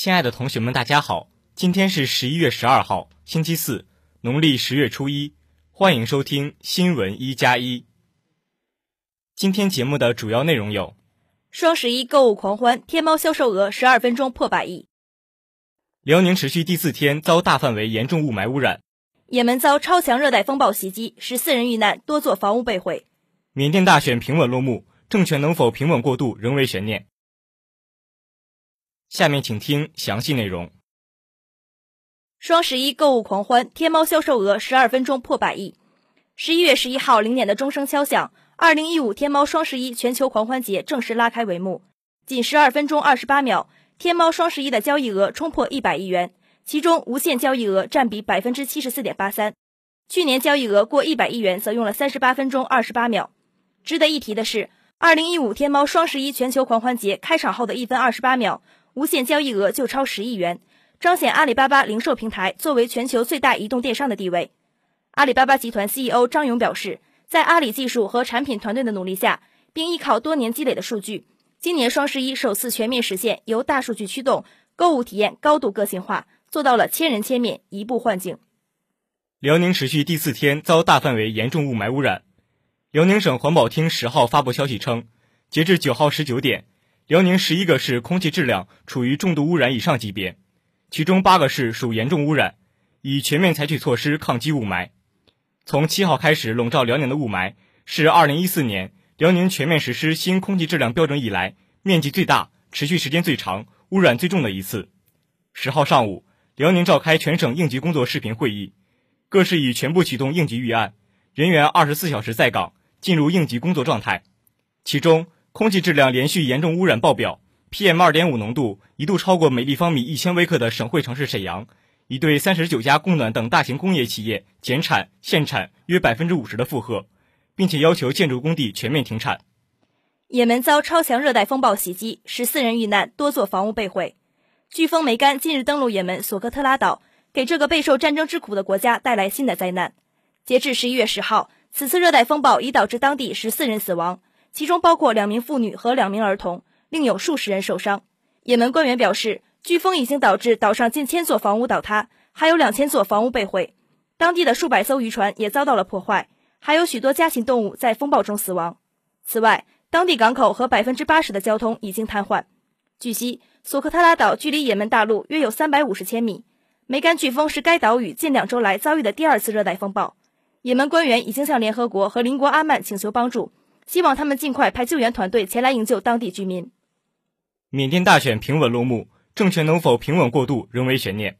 亲爱的同学们，大家好！今天是十一月十二号，星期四，农历十月初一。欢迎收听新闻一加一。今天节目的主要内容有：双十一购物狂欢，天猫销售额十二分钟破百亿；辽宁持续第四天遭大范围严重雾霾污染；也门遭超强热带风暴袭击，十四人遇难，多座房屋被毁；缅甸大选平稳落幕，政权能否平稳过渡仍为悬念。下面请听详细内容。双十一购物狂欢，天猫销售额十二分钟破百亿。十一月十一号零点的钟声敲响，二零一五天猫双十一全球狂欢节正式拉开帷幕。仅十二分钟二十八秒，天猫双十一的交易额冲破一百亿元，其中无线交易额占比百分之七十四点八三。去年交易额过一百亿元则用了三十八分钟二十八秒。值得一提的是，二零一五天猫双十一全球狂欢节开场后的一分二十八秒。无线交易额就超十亿元，彰显阿里巴巴零售平台作为全球最大移动电商的地位。阿里巴巴集团 CEO 张勇表示，在阿里技术和产品团队的努力下，并依靠多年积累的数据，今年双十一首次全面实现由大数据驱动购物体验高度个性化，做到了千人千面、一步换境。辽宁持续第四天遭大范围严重雾霾污染。辽宁省环保厅十号发布消息称，截至九号十九点。辽宁十一个市空气质量处于重度污染以上级别，其中八个市属严重污染，已全面采取措施抗击雾霾。从七号开始笼罩辽宁的雾霾，是二零一四年辽宁全面实施新空气质量标准以来面积最大、持续时间最长、污染最重的一次。十号上午，辽宁召开全省应急工作视频会议，各市已全部启动应急预案，人员二十四小时在岗，进入应急工作状态。其中，空气质量连续严重污染爆表，PM 二点五浓度一度超过每立方米一千微克的省会城市沈阳，已对三十九家供暖等大型工业企业减产限产约百分之五十的负荷，并且要求建筑工地全面停产。也门遭超强热带风暴袭击，十四人遇难，多座房屋被毁。飓风梅干近日登陆也门索科特拉岛，给这个备受战争之苦的国家带来新的灾难。截至十一月十号，此次热带风暴已导致当地十四人死亡。其中包括两名妇女和两名儿童，另有数十人受伤。也门官员表示，飓风已经导致岛上近千座房屋倒塌，还有两千座房屋被毁。当地的数百艘渔船也遭到了破坏，还有许多家禽动物在风暴中死亡。此外，当地港口和百分之八十的交通已经瘫痪。据悉，索科特拉岛距离也门大陆约有三百五十千米。梅干飓风是该岛屿近两周来遭遇的第二次热带风暴。也门官员已经向联合国和邻国阿曼请求帮助。希望他们尽快派救援团队前来营救当地居民。缅甸大选平稳落幕，政权能否平稳过渡仍为悬念。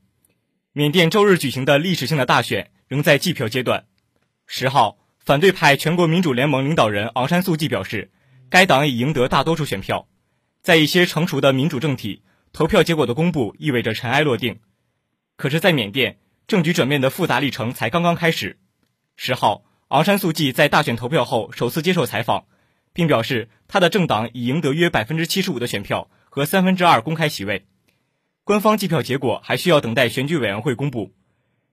缅甸周日举行的历史性的大选仍在计票阶段。十号，反对派全国民主联盟领导人昂山素季表示，该党已赢得大多数选票。在一些成熟的民主政体，投票结果的公布意味着尘埃落定。可是，在缅甸，政局转变的复杂历程才刚刚开始。十号。昂山素季在大选投票后首次接受采访，并表示他的政党已赢得约百分之七十五的选票和三分之二公开席位。官方计票结果还需要等待选举委员会公布。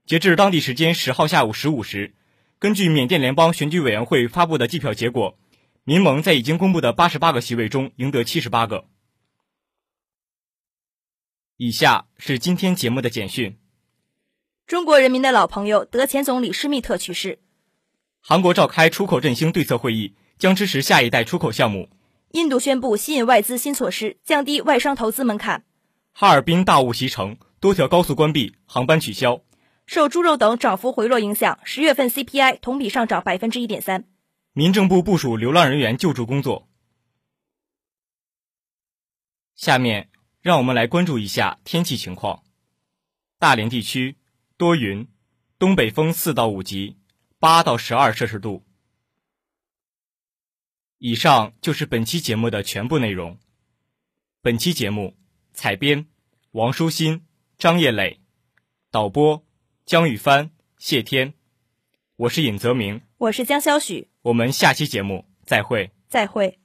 截至当地时间十号下午十五时，根据缅甸联邦选举委员会发布的计票结果，民盟在已经公布的八十八个席位中赢得七十八个。以下是今天节目的简讯：中国人民的老朋友德前总理施密特去世。韩国召开出口振兴对策会议，将支持下一代出口项目。印度宣布吸引外资新措施，降低外商投资门槛。哈尔滨大雾袭城，多条高速关闭，航班取消。受猪肉等涨幅回落影响，十月份 CPI 同比上涨百分之一点三。民政部部署流浪人员救助工作。下面让我们来关注一下天气情况。大连地区多云，东北风四到五级。八到十二摄氏度。以上就是本期节目的全部内容。本期节目采编王舒新、张叶磊，导播江宇帆、谢天。我是尹泽明，我是江潇许。我们下期节目再会。再会。